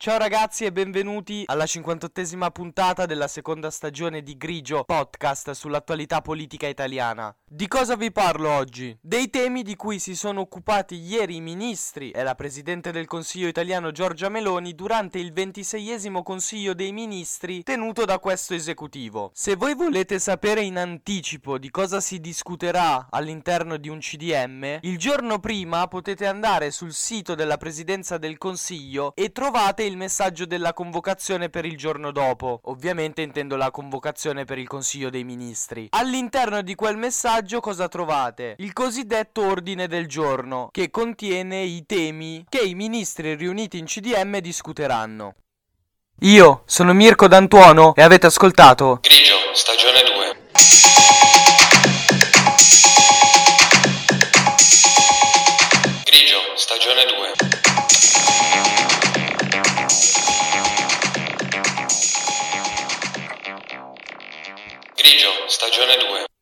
Ciao ragazzi e benvenuti alla 58esima puntata della seconda stagione di Grigio Podcast sull'attualità politica italiana. Di cosa vi parlo oggi? Dei temi di cui si sono occupati ieri i ministri e la Presidente del Consiglio italiano Giorgia Meloni durante il 26esimo Consiglio dei Ministri tenuto da questo esecutivo. Se voi volete sapere in anticipo di cosa si discuterà all'interno di un CDM, il giorno prima potete andare sul sito della Presidenza del Consiglio e trovate il messaggio della convocazione per il giorno dopo. Ovviamente intendo la convocazione per il Consiglio dei Ministri. All'interno di quel messaggio cosa trovate? Il cosiddetto ordine del giorno, che contiene i temi che i ministri riuniti in CDM discuteranno. Io sono Mirko D'Antuono e avete ascoltato Grigio, stagione stagione 2.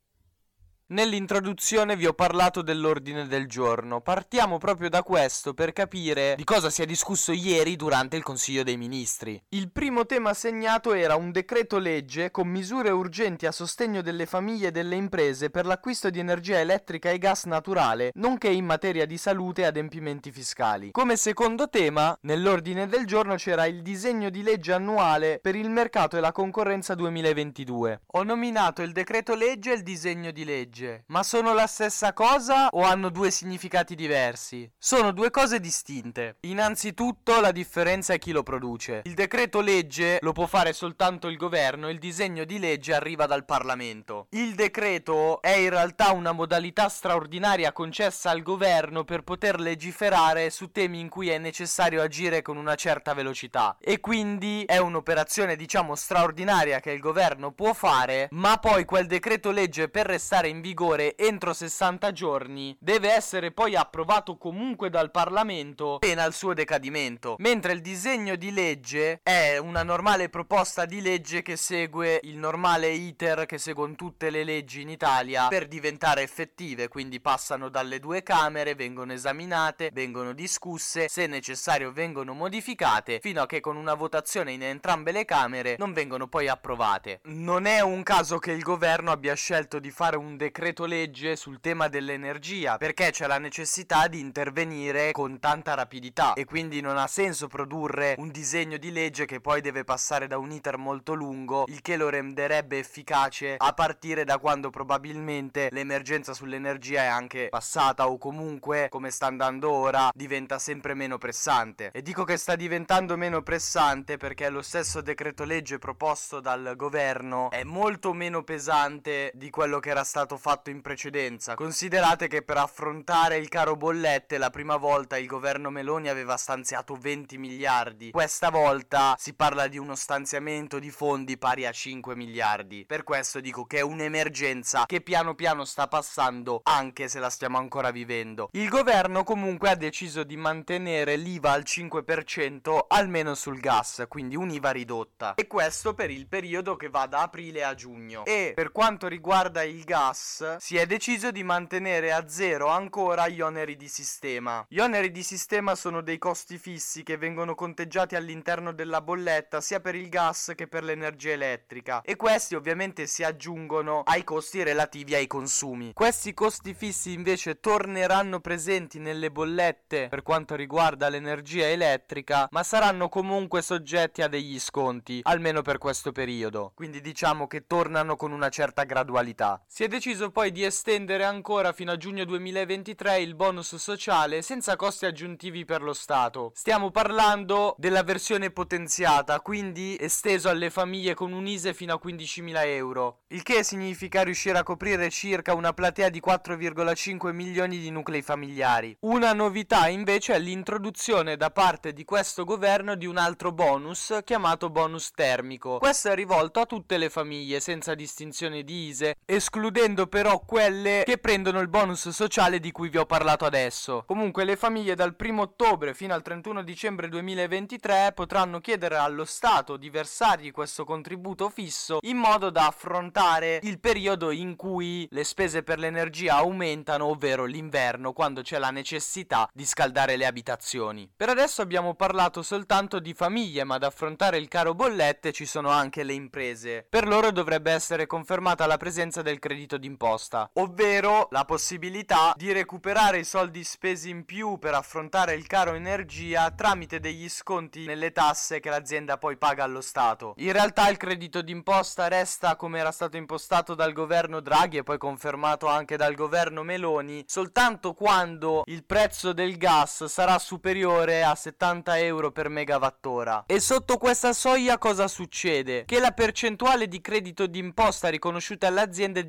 Nell'introduzione vi ho parlato dell'ordine del giorno. Partiamo proprio da questo per capire di cosa si è discusso ieri durante il Consiglio dei Ministri. Il primo tema segnato era un decreto legge con misure urgenti a sostegno delle famiglie e delle imprese per l'acquisto di energia elettrica e gas naturale, nonché in materia di salute e adempimenti fiscali. Come secondo tema, nell'ordine del giorno c'era il disegno di legge annuale per il mercato e la concorrenza 2022. Ho nominato il decreto legge e il disegno di legge legge. Ma sono la stessa cosa o hanno due significati diversi? Sono due cose distinte. Innanzitutto la differenza è chi lo produce. Il decreto legge lo può fare soltanto il governo, il disegno di legge arriva dal Parlamento. Il decreto è in realtà una modalità straordinaria concessa al governo per poter legiferare su temi in cui è necessario agire con una certa velocità. E quindi è un'operazione diciamo straordinaria che il governo può fare, ma poi quel decreto legge per restare in vigore entro 60 giorni deve essere poi approvato comunque dal Parlamento pena il suo decadimento. Mentre il disegno di legge è una normale proposta di legge che segue il normale iter che seguono tutte le leggi in Italia per diventare effettive, quindi passano dalle due camere, vengono esaminate, vengono discusse, se necessario vengono modificate, fino a che con una votazione in entrambe le camere non vengono poi approvate. Non è un caso che il governo abbia scelto di fare un decreto legge sul tema dell'energia perché c'è la necessità di intervenire con tanta rapidità e quindi non ha senso produrre un disegno di legge che poi deve passare da un iter molto lungo il che lo renderebbe efficace a partire da quando probabilmente l'emergenza sull'energia è anche passata o comunque come sta andando ora diventa sempre meno pressante. E dico che sta diventando meno pressante perché lo stesso decreto legge proposto dal governo è molto meno pesante di quello che era stato fatto in precedenza. Considerate che per affrontare il caro bollette la prima volta il governo Meloni aveva stanziato 20 miliardi. Questa volta si parla di uno stanziamento di fondi pari a 5 miliardi. Per questo dico che è un'emergenza che piano piano sta passando anche se la stiamo ancora vivendo. Il governo comunque ha deciso di mantenere l'IVA al 5% almeno sul gas, quindi un'IVA ridotta. E questo per il periodo che va da aprile a giugno. E per quanto riguarda il gas si è deciso di mantenere a zero ancora gli oneri di sistema. Gli oneri di sistema sono dei costi fissi che vengono conteggiati all'interno della bolletta sia per il gas che per l'energia elettrica e questi ovviamente si aggiungono ai costi relativi ai consumi. Questi costi fissi invece torneranno presenti nelle bollette per quanto riguarda l'energia elettrica, ma saranno comunque soggetti a degli sconti, almeno per questo periodo. Quindi diciamo che tornano con una certa gradualità. Si è deciso poi di estendere ancora fino a giugno 2023 il bonus sociale senza costi aggiuntivi per lo Stato. Stiamo parlando della versione potenziata, quindi esteso alle famiglie con un ISE fino a 15.000 euro, il che significa riuscire a coprire circa una platea di 4,5 milioni di nuclei familiari. Una novità invece è l'introduzione da parte di questo governo di un altro bonus chiamato bonus termico. Questo è rivolto a tutte le famiglie senza distinzione di ISE, escludendo per però quelle che prendono il bonus sociale di cui vi ho parlato adesso. Comunque le famiglie dal 1 ottobre fino al 31 dicembre 2023 potranno chiedere allo Stato di versargli questo contributo fisso in modo da affrontare il periodo in cui le spese per l'energia aumentano, ovvero l'inverno, quando c'è la necessità di scaldare le abitazioni. Per adesso abbiamo parlato soltanto di famiglie, ma ad affrontare il caro bollette ci sono anche le imprese. Per loro dovrebbe essere confermata la presenza del credito d'imposta, ovvero la possibilità di recuperare i soldi spesi in più per affrontare il caro energia tramite degli sconti nelle tasse che l'azienda poi paga allo Stato. In realtà il credito d'imposta resta come era stato impostato dal governo Draghi e poi confermato anche dal governo Meloni soltanto quando il prezzo del gas sarà superiore a 70 euro per megawattora. E sotto questa soglia cosa succede? Che la percentuale di credito d'imposta riconosciuta alle aziende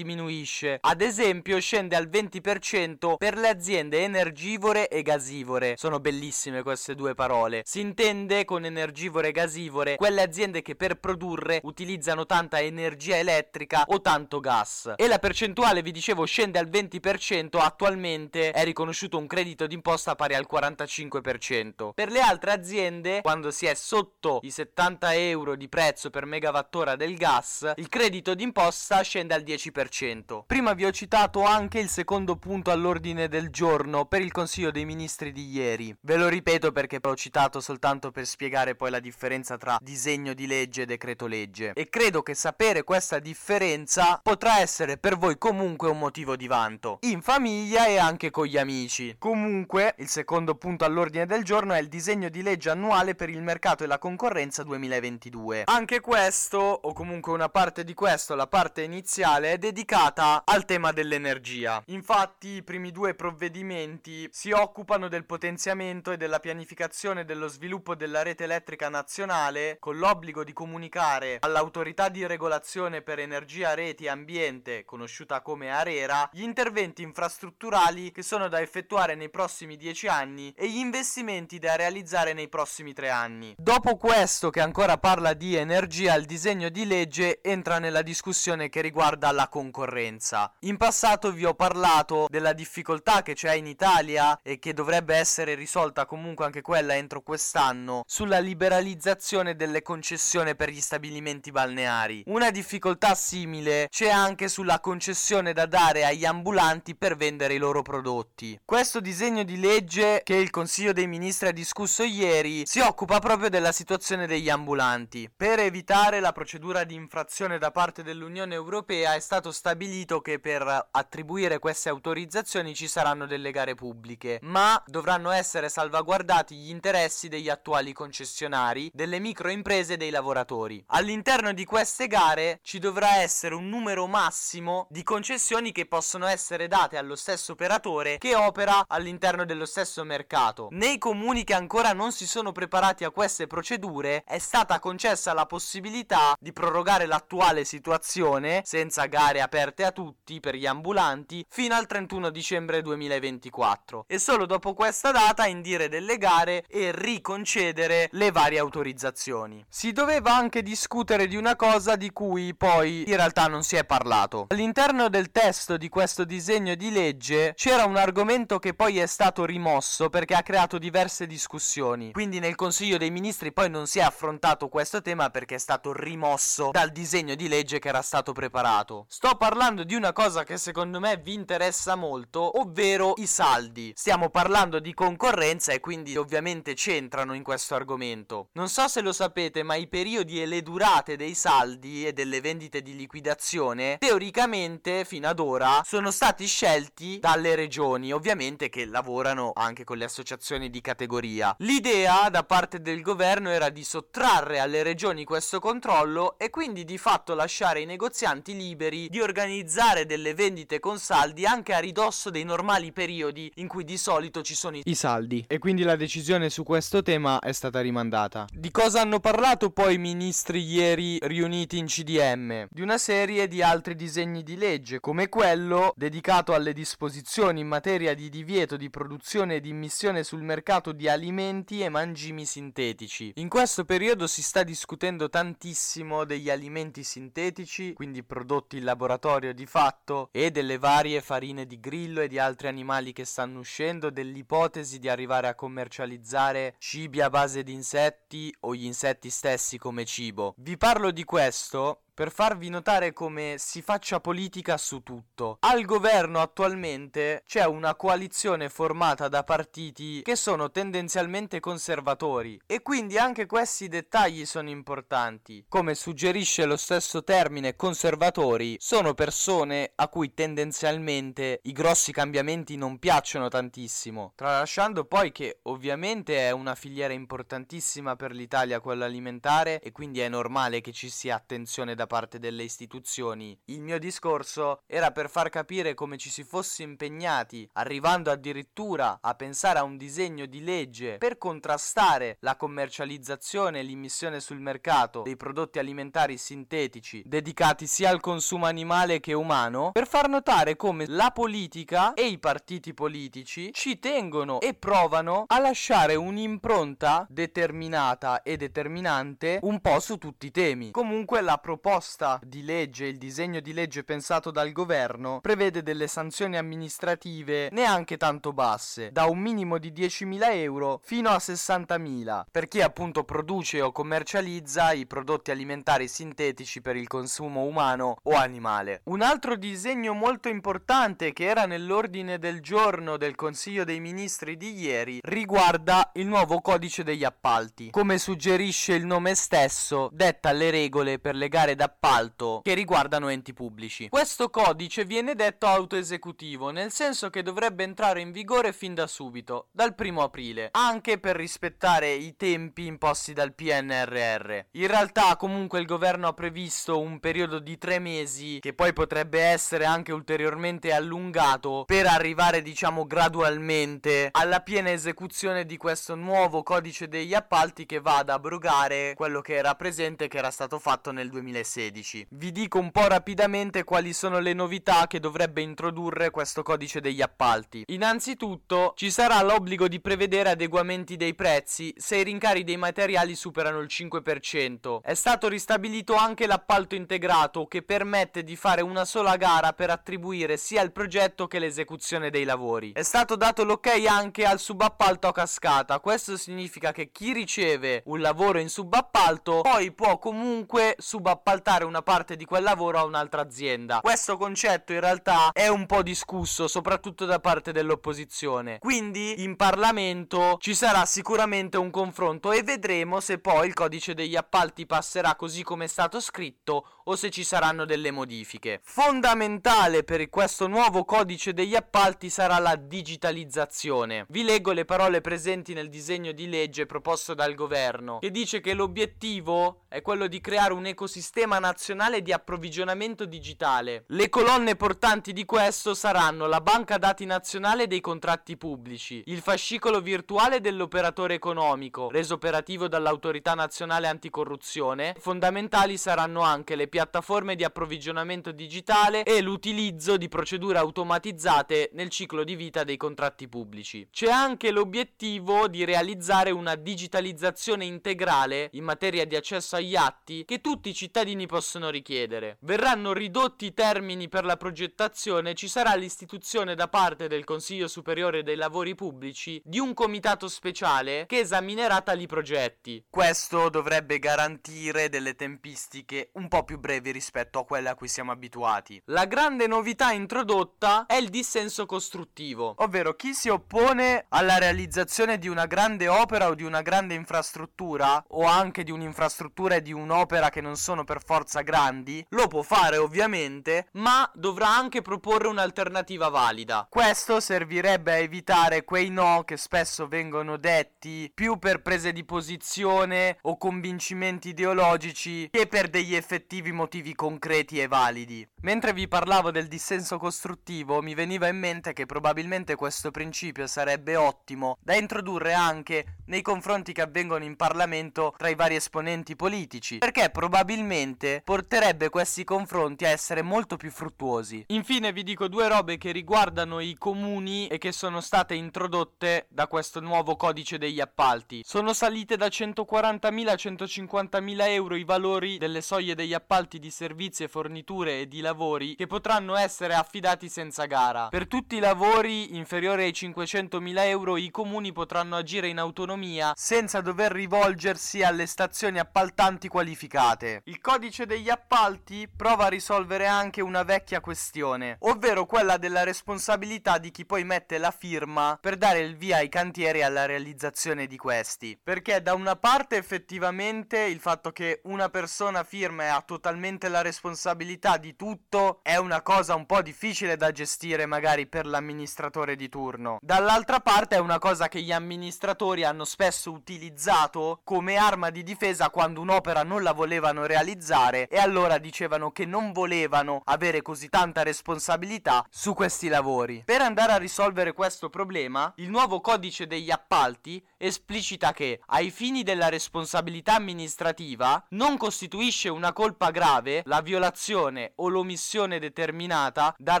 diminuisce. Ad esempio scende al 20% per le aziende energivore e gasivore. Sono bellissime queste due parole. Si intende con energivore e gasivore quelle aziende che per produrre utilizzano tanta energia elettrica o tanto gas. E la percentuale, vi dicevo, scende al 20%, attualmente è riconosciuto un credito d'imposta pari al 45%. Per le altre aziende, quando si è sotto i 70 euro di prezzo per megawattora del gas, il credito d'imposta scende al 10%. Prima vi ho citato anche il secondo punto all'ordine del giorno per il Consiglio dei Ministri di ieri. Ve lo ripeto perché l'ho citato soltanto per spiegare poi la differenza tra disegno di legge e decreto legge. E credo che sapere questa differenza potrà essere per voi comunque un motivo di vanto. In famiglia e anche con gli amici. Comunque, il secondo punto all'ordine del giorno è il disegno di legge annuale per il mercato e la concorrenza 2022. Anche questo, o comunque una parte di questo, la parte iniziale, è dedicata al tema dell'energia. Infatti, i primi due provvedimenti si occupano del potenziamento e della pianificazione dello sviluppo della rete elettrica nazionale con l'obbligo di comunicare all'autorità di regolazione per energia, reti e ambiente, conosciuta come ARERA, gli interventi infrastrutturali che sono da effettuare nei prossimi dieci anni e gli investimenti da realizzare nei prossimi tre anni. Dopo questo, che ancora parla di energia, il disegno di legge entra nella discussione che riguarda la concorrenza. In passato vi ho parlato della difficoltà che c'è in Italia e che dovrebbe essere risolta comunque anche quella entro quest'anno sulla liberalizzazione delle concessioni per gli stabilimenti balneari. Una difficoltà simile c'è anche sulla concessione da dare agli ambulanti per vendere i loro prodotti. Questo disegno di legge che il Consiglio dei Ministri ha discusso ieri si occupa proprio della situazione degli ambulanti. Per evitare la procedura di infrazione da parte dell'Unione Europea è stato stabilito che per attribuire queste autorizzazioni ci saranno delle gare pubbliche, ma dovranno essere salvaguardati gli interessi degli attuali concessionari, delle microimprese e dei lavoratori. All'interno di queste gare ci dovrà essere un numero massimo di concessioni che possono essere date allo stesso operatore che opera all'interno dello stesso mercato. Nei comuni che ancora non si sono preparati a queste procedure è stata concessa la possibilità di prorogare l'attuale situazione senza gare aperte a tutti per gli ambulanti fino al 31 dicembre 2024 e solo dopo questa data indire delle gare e riconcedere le varie autorizzazioni. Si doveva anche discutere di una cosa di cui poi in realtà non si è parlato. All'interno del testo di questo disegno di legge c'era un argomento che poi è stato rimosso perché ha creato diverse discussioni. Quindi nel Consiglio dei Ministri poi non si è affrontato questo tema perché è stato rimosso dal disegno di legge che era stato preparato. Sto parlando di una cosa che secondo me vi interessa molto, ovvero i saldi. Stiamo parlando di concorrenza e quindi ovviamente c'entrano in questo argomento. Non so se lo sapete, ma i periodi e le durate dei saldi e delle vendite di liquidazione teoricamente fino ad ora sono stati scelti dalle regioni, ovviamente che lavorano anche con le associazioni di categoria. L'idea da parte del governo era di sottrarre alle regioni questo controllo e quindi di fatto lasciare i negozianti liberi di organizzare delle vendite con saldi anche a ridosso dei normali periodi in cui di solito ci sono i saldi. E quindi la decisione su questo tema è stata rimandata. Di cosa hanno parlato poi i ministri ieri riuniti in CDM? Di una serie di altri disegni di legge, come quello dedicato alle disposizioni in materia di divieto di produzione e di immissione sul mercato di alimenti e mangimi sintetici. In questo periodo si sta discutendo tantissimo degli alimenti sintetici, quindi prodotti in laboratorio di di fatto e delle varie farine di grillo e di altri animali che stanno uscendo, dell'ipotesi di arrivare a commercializzare cibi a base di insetti o gli insetti stessi come cibo. Vi parlo di questo per farvi notare come si faccia politica su tutto. Al governo attualmente c'è una coalizione formata da partiti che sono tendenzialmente conservatori e quindi anche questi dettagli sono importanti. Come suggerisce lo stesso termine conservatori, sono persone a cui tendenzialmente i grossi cambiamenti non piacciono tantissimo, tralasciando poi che ovviamente è una filiera importantissima per l'Italia quella alimentare e quindi è normale che ci sia attenzione da da parte delle istituzioni. Il mio discorso era per far capire come ci si fosse impegnati, arrivando addirittura a pensare a un disegno di legge per contrastare la commercializzazione e l'immissione sul mercato dei prodotti alimentari sintetici dedicati sia al consumo animale che umano, per far notare come la politica e i partiti politici ci tengono e provano a lasciare un'impronta determinata e determinante un po' su tutti i temi. Comunque la proposta proposta di legge, il disegno di legge pensato dal governo, prevede delle sanzioni amministrative neanche tanto basse, da un minimo di 10.000 euro fino a 60.000, per chi appunto produce o commercializza i prodotti alimentari sintetici per il consumo umano o animale. Un altro disegno molto importante che era nell'ordine del giorno del Consiglio dei Ministri di ieri riguarda il nuovo codice degli appalti. Come suggerisce il nome stesso, detta le regole per le gare da d'appalto che riguardano enti pubblici. Questo codice viene detto autoesecutivo, nel senso che dovrebbe entrare in vigore fin da subito, dal primo aprile, anche per rispettare i tempi imposti dal PNRR. In realtà comunque il governo ha previsto un periodo di tre mesi che poi potrebbe essere anche ulteriormente allungato per arrivare diciamo gradualmente alla piena esecuzione di questo nuovo codice degli appalti che va ad abrogare quello che era presente che era stato fatto nel 2016. 2016. Vi dico un po' rapidamente quali sono le novità che dovrebbe introdurre questo codice degli appalti. Innanzitutto ci sarà l'obbligo di prevedere adeguamenti dei prezzi se i rincari dei materiali superano il 5%. È stato ristabilito anche l'appalto integrato che permette di fare una sola gara per attribuire sia il progetto che l'esecuzione dei lavori. È stato dato l'ok anche al subappalto a cascata. Questo significa che chi riceve un lavoro in subappalto poi può comunque subappaltare appaltare una parte di quel lavoro a un'altra azienda. Questo concetto in realtà è un po' discusso, soprattutto da parte dell'opposizione. Quindi in Parlamento ci sarà sicuramente un confronto e vedremo se poi il codice degli appalti passerà così come è stato scritto o se ci saranno delle modifiche. Fondamentale per questo nuovo codice degli appalti sarà la digitalizzazione. Vi leggo le parole presenti nel disegno di legge proposto dal governo, che dice che l'obiettivo è quello di creare un ecosistema sistema nazionale di approvvigionamento digitale. Le colonne portanti di questo saranno la banca dati nazionale dei contratti pubblici, il fascicolo virtuale dell'operatore economico, reso operativo dall'autorità nazionale anticorruzione. Fondamentali saranno anche le piattaforme di approvvigionamento digitale e l'utilizzo di procedure automatizzate nel ciclo di vita dei contratti pubblici. C'è anche l'obiettivo di realizzare una digitalizzazione integrale in materia di accesso agli atti che tutti i cittadini cittadini possono richiedere. Verranno ridotti i termini per la progettazione e ci sarà l'istituzione da parte del Consiglio Superiore dei Lavori Pubblici di un comitato speciale che esaminerà tali progetti. Questo dovrebbe garantire delle tempistiche un po' più brevi rispetto a quelle a cui siamo abituati. La grande novità introdotta è il dissenso costruttivo, ovvero chi si oppone alla realizzazione di una grande opera o di una grande infrastruttura o anche di un'infrastruttura e di un'opera che non sono per forza grandi, lo può fare ovviamente, ma dovrà anche proporre un'alternativa valida. Questo servirebbe a evitare quei no che spesso vengono detti più per prese di posizione o convincimenti ideologici che per degli effettivi motivi concreti e validi. Mentre vi parlavo del dissenso costruttivo, mi veniva in mente che probabilmente questo principio sarebbe ottimo da introdurre anche nei confronti che avvengono in Parlamento tra i vari esponenti politici, perché probabilmente porterebbe questi confronti a essere molto più fruttuosi. Infine vi dico due robe che riguardano i comuni e che sono state introdotte da questo nuovo codice degli appalti. Sono salite da 140.000 a 150.000 euro i valori delle soglie degli appalti di servizi e forniture e di lavori che potranno essere affidati senza gara. Per tutti i lavori inferiori ai 500.000 euro i comuni potranno agire in autonomia senza dover rivolgersi alle stazioni appaltanti qualificate. Il codice degli appalti prova a risolvere anche una vecchia questione, ovvero quella della responsabilità di chi poi mette la firma per dare il via ai cantieri alla realizzazione di questi. Perché da una parte effettivamente il fatto che una persona firma e ha totalmente la responsabilità di tutto è una cosa un po' difficile da gestire magari per l'amministratore di turno. Dall'altra parte è una cosa che gli amministratori hanno spesso utilizzato come arma di difesa quando un'opera non la volevano realizzare e allora dicevano che non volevano avere così tanta responsabilità su questi lavori. Per andare a risolvere questo problema, il nuovo codice degli appalti esplicita che ai fini della responsabilità amministrativa non costituisce una colpa grave la violazione o l'omissione determinata dal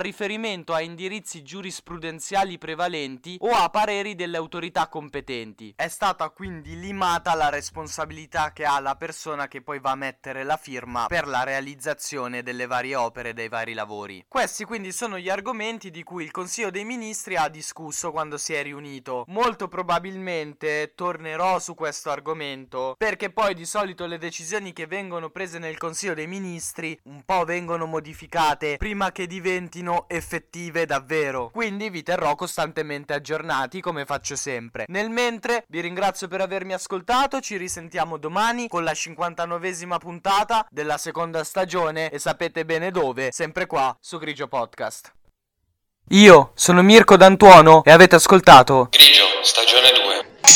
riferimento a indirizzi giurisprudenziali prevalenti o a pareri delle autorità competenti. È stata quindi limata la responsabilità che ha la persona che poi va a mettere la firma per la realizzazione delle varie opere dei vari lavori. Questi quindi sono gli argomenti di cui il Consiglio dei Ministri ha discusso quando si è riunito. Molto probabilmente tornerò su questo argomento perché poi di solito le decisioni che vengono prese nel Consiglio dei Ministri un po' vengono modificate prima che diventino effettive davvero. Quindi vi terrò costantemente aggiornati come faccio sempre. Nel mentre vi ringrazio per avermi ascoltato, ci risentiamo domani con la 59esima puntata della seconda stagione e sapete bene dove, sempre qua su Grigio Podcast. Io sono Mirko D'Antuono e avete ascoltato Grigio, stagione 2. Grigio, stagione 2.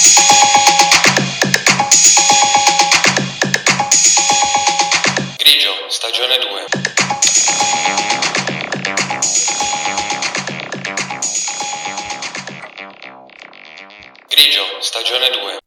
জনে ডুবে